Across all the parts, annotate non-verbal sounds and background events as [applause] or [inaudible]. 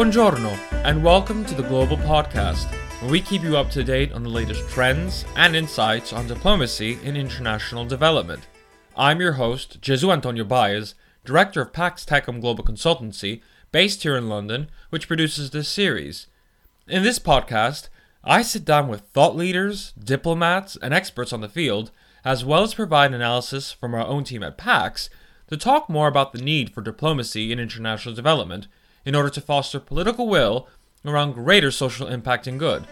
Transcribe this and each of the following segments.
Buongiorno, and welcome to the Global Podcast, where we keep you up to date on the latest trends and insights on diplomacy and international development. I'm your host, Jesu Antonio Baez, director of Pax Tecum Global Consultancy, based here in London, which produces this series. In this podcast, I sit down with thought leaders, diplomats, and experts on the field, as well as provide analysis from our own team at PAX to talk more about the need for diplomacy in international development in order to foster political will around greater social impact and good.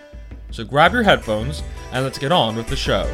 So grab your headphones and let's get on with the show.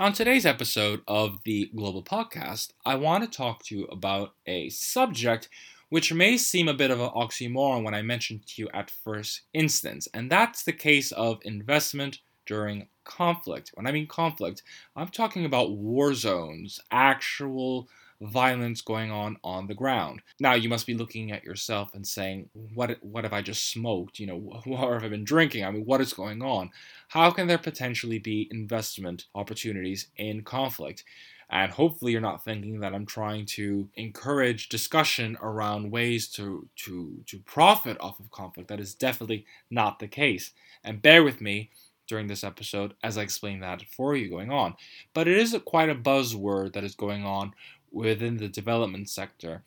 On today's episode of the Global Podcast, I want to talk to you about a subject which may seem a bit of an oxymoron when I mentioned to you at first instance, and that's the case of investment during conflict. When I mean conflict, I'm talking about war zones, actual violence going on on the ground. Now you must be looking at yourself and saying, "What? What have I just smoked? You know, [laughs] what have I been drinking? I mean, what is going on? How can there potentially be investment opportunities in conflict?" And hopefully, you're not thinking that I'm trying to encourage discussion around ways to to to profit off of conflict. That is definitely not the case. And bear with me during this episode as I explain that for you going on. But it is a, quite a buzzword that is going on within the development sector.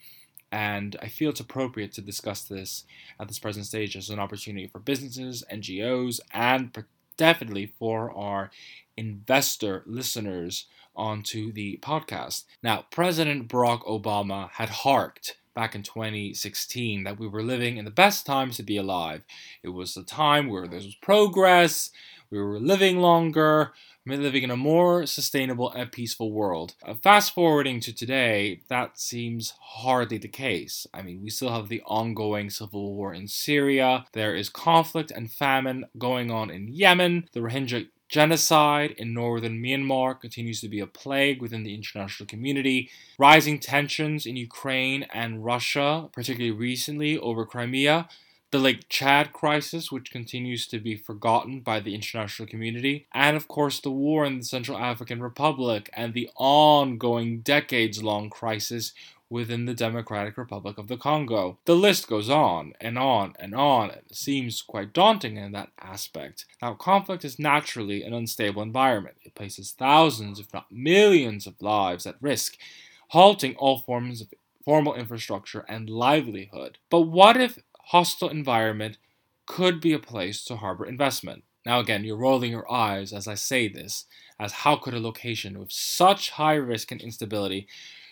And I feel it's appropriate to discuss this at this present stage as an opportunity for businesses, NGOs, and definitely for our investor listeners onto the podcast. Now, President Barack Obama had harked back in 2016 that we were living in the best times to be alive. It was a time where there was progress, we were living longer, living in a more sustainable and peaceful world. Uh, fast forwarding to today, that seems hardly the case. I mean, we still have the ongoing civil war in Syria, there is conflict and famine going on in Yemen, the Rohingya Genocide in northern Myanmar continues to be a plague within the international community. Rising tensions in Ukraine and Russia, particularly recently over Crimea, the Lake Chad crisis, which continues to be forgotten by the international community, and of course the war in the Central African Republic and the ongoing decades long crisis within the Democratic Republic of the Congo. The list goes on and on and on, it seems quite daunting in that aspect. Now, conflict is naturally an unstable environment. It places thousands, if not millions, of lives at risk, halting all forms of formal infrastructure and livelihood. But what if hostile environment could be a place to harbor investment. Now, again, you're rolling your eyes as I say this, as how could a location with such high risk and instability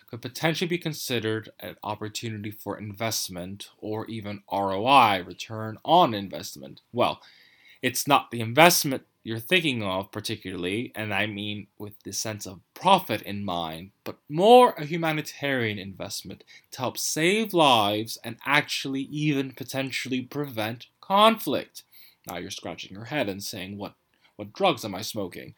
could potentially be considered an opportunity for investment or even ROI, return on investment? Well, it's not the investment you're thinking of particularly, and I mean with the sense of profit in mind, but more a humanitarian investment to help save lives and actually even potentially prevent conflict. Now you're scratching your head and saying, what, what drugs am I smoking?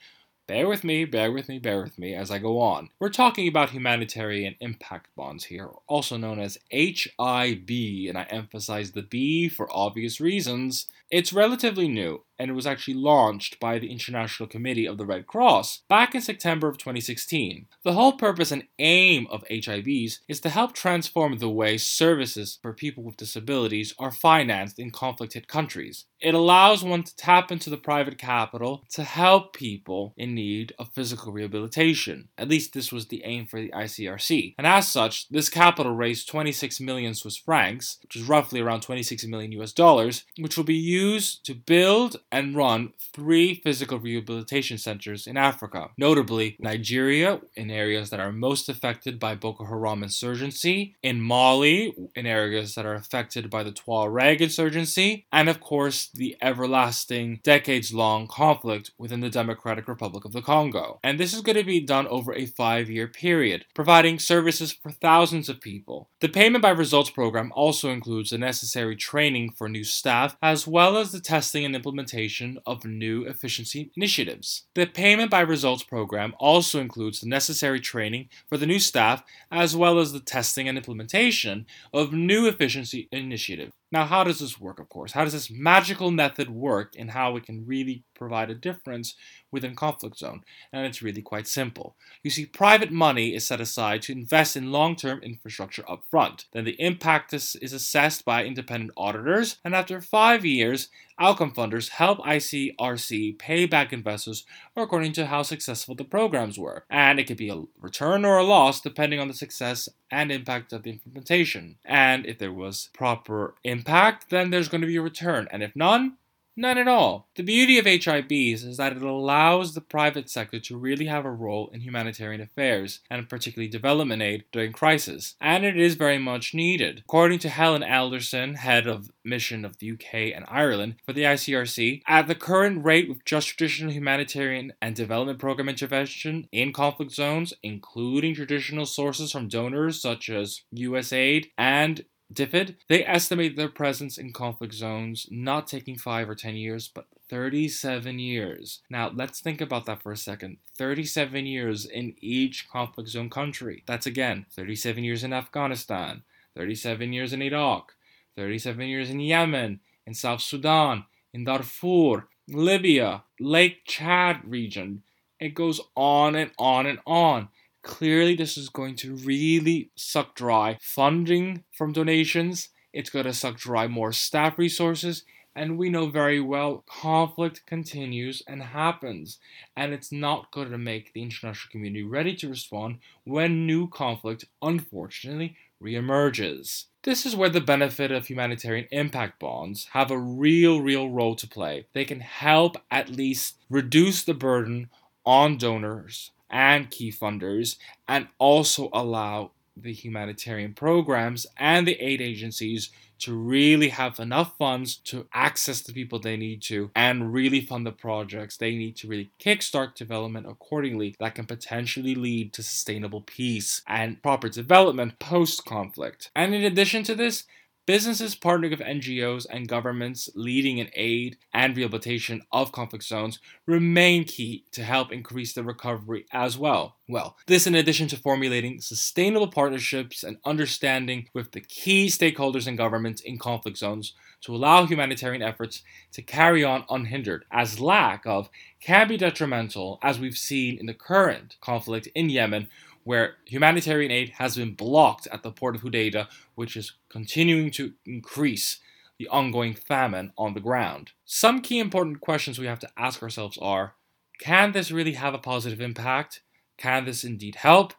Bear with me, bear with me, bear with me as I go on. We're talking about humanitarian impact bonds here, also known as HIB, and I emphasize the B for obvious reasons. It's relatively new, and it was actually launched by the International Committee of the Red Cross back in September of 2016. The whole purpose and aim of HIBs is to help transform the way services for people with disabilities are financed in conflict hit countries. It allows one to tap into the private capital to help people in need of physical rehabilitation. At least this was the aim for the ICRC. And as such, this capital raised 26 million Swiss francs, which is roughly around 26 million US dollars, which will be used to build and run three physical rehabilitation centers in Africa, notably Nigeria, in areas that are most affected by Boko Haram insurgency, in Mali, in areas that are affected by the Tuareg insurgency, and of course, the everlasting, decades long conflict within the Democratic Republic of the Congo. And this is going to be done over a five year period, providing services for thousands of people. The Payment by Results program also includes the necessary training for new staff, as well as the testing and implementation implementation of new efficiency initiatives. The Payment by Results program also includes the necessary training for the new staff as well as the testing and implementation of new efficiency initiatives. Now, how does this work, of course? How does this magical method work and how it can really provide a difference within conflict zone? And it's really quite simple. You see, private money is set aside to invest in long-term infrastructure up front. Then the impact is, is assessed by independent auditors, and after five years, outcome funders help ICRC pay back investors according to how successful the programs were. And it could be a return or a loss depending on the success and impact of the implementation. And if there was proper impact, then there's going to be a return. And if none, None at all. The beauty of HIBs is that it allows the private sector to really have a role in humanitarian affairs, and particularly development aid during crisis, and it is very much needed. According to Helen Alderson, head of mission of the UK and Ireland for the ICRC, at the current rate with just traditional humanitarian and development program intervention in conflict zones, including traditional sources from donors such as USAID and DFID, they estimate their presence in conflict zones not taking 5 or 10 years, but 37 years. Now, let's think about that for a second. 37 years in each conflict zone country. That's again 37 years in Afghanistan, 37 years in Iraq, 37 years in Yemen, in South Sudan, in Darfur, Libya, Lake Chad region. It goes on and on and on. Clearly, this is going to really suck dry funding from donations. It's going to suck dry more staff resources. And we know very well conflict continues and happens. And it's not going to make the international community ready to respond when new conflict, unfortunately, reemerges. This is where the benefit of humanitarian impact bonds have a real, real role to play. They can help at least reduce the burden on donors and key funders, and also allow the humanitarian programs and the aid agencies to really have enough funds to access the people they need to and really fund the projects they need to really kickstart development accordingly that can potentially lead to sustainable peace and proper development post conflict. And in addition to this, Businesses partnering with NGOs and governments leading in aid and rehabilitation of conflict zones remain key to help increase the recovery as well. Well, this in addition to formulating sustainable partnerships and understanding with the key stakeholders and governments in conflict zones to allow humanitarian efforts to carry on unhindered, as lack of can be detrimental, as we've seen in the current conflict in Yemen, where humanitarian aid has been blocked at the port of Hodeida, which is continuing to increase the ongoing famine on the ground. Some key important questions we have to ask ourselves are can this really have a positive impact? Can this indeed help?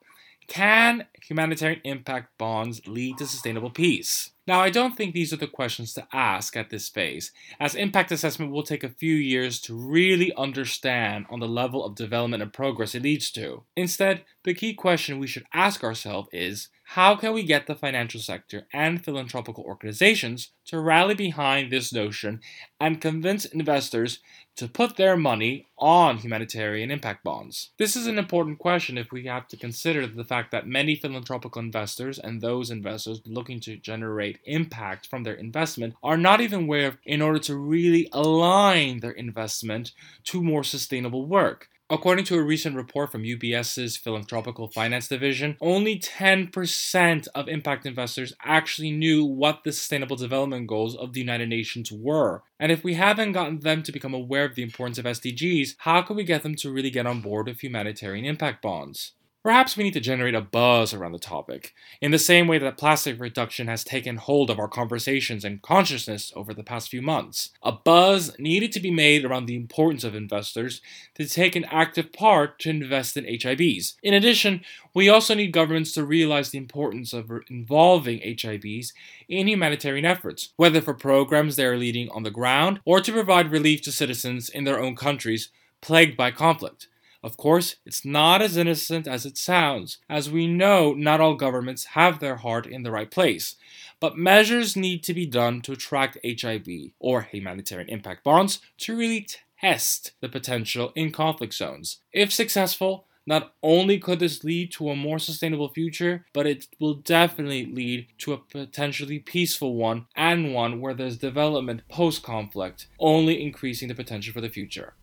Can humanitarian impact bonds lead to sustainable peace? Now, I don't think these are the questions to ask at this phase, as impact assessment will take a few years to really understand on the level of development and progress it leads to. Instead, the key question we should ask ourselves is how can we get the financial sector and philanthropical organizations to rally behind this notion and convince investors to put their money on humanitarian impact bonds? This is an important question if we have to consider the fact that many philanthropic investors and those investors looking to generate impact from their investment are not even aware of in order to really align their investment to more sustainable work. According to a recent report from UBS's Philanthropical Finance Division, only 10% of impact investors actually knew what the Sustainable Development Goals of the United Nations were. And if we haven't gotten them to become aware of the importance of SDGs, how can we get them to really get on board with humanitarian impact bonds? Perhaps we need to generate a buzz around the topic, in the same way that plastic reduction has taken hold of our conversations and consciousness over the past few months. A buzz needed to be made around the importance of investors to take an active part to invest in HIBs. In addition, we also need governments to realize the importance of involving HIBs in humanitarian efforts, whether for programs they are leading on the ground or to provide relief to citizens in their own countries plagued by conflict. Of course, it's not as innocent as it sounds, as we know not all governments have their heart in the right place. But measures need to be done to attract HIB, or humanitarian impact bonds, to really test the potential in conflict zones. If successful, Not only could this lead to a more sustainable future, but it will definitely lead to a potentially peaceful one and one where there's development post conflict, only increasing the potential for the future.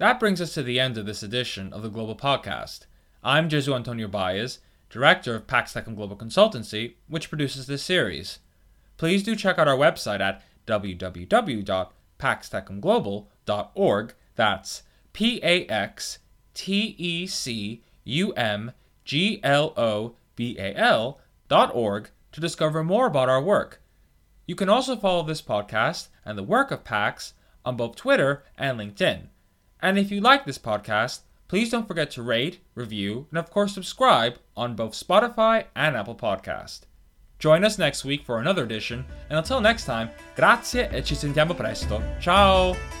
That brings us to the end of this edition of the Global Podcast. I'm Jesu Antonio Baez, director of Pax Tecum Global Consultancy, which produces this series. Please do check out our website at www.paxtecumglobal.org. That's P A X T E C U M G L O B A L dot org to discover more about our work. You can also follow this podcast and the work of PAX on both Twitter and LinkedIn. And if you like this podcast, please don't forget to rate, review, and of course subscribe on both Spotify and Apple Podcast. Join us next week for another edition, and until next time, grazie e ci sentiamo presto. Ciao!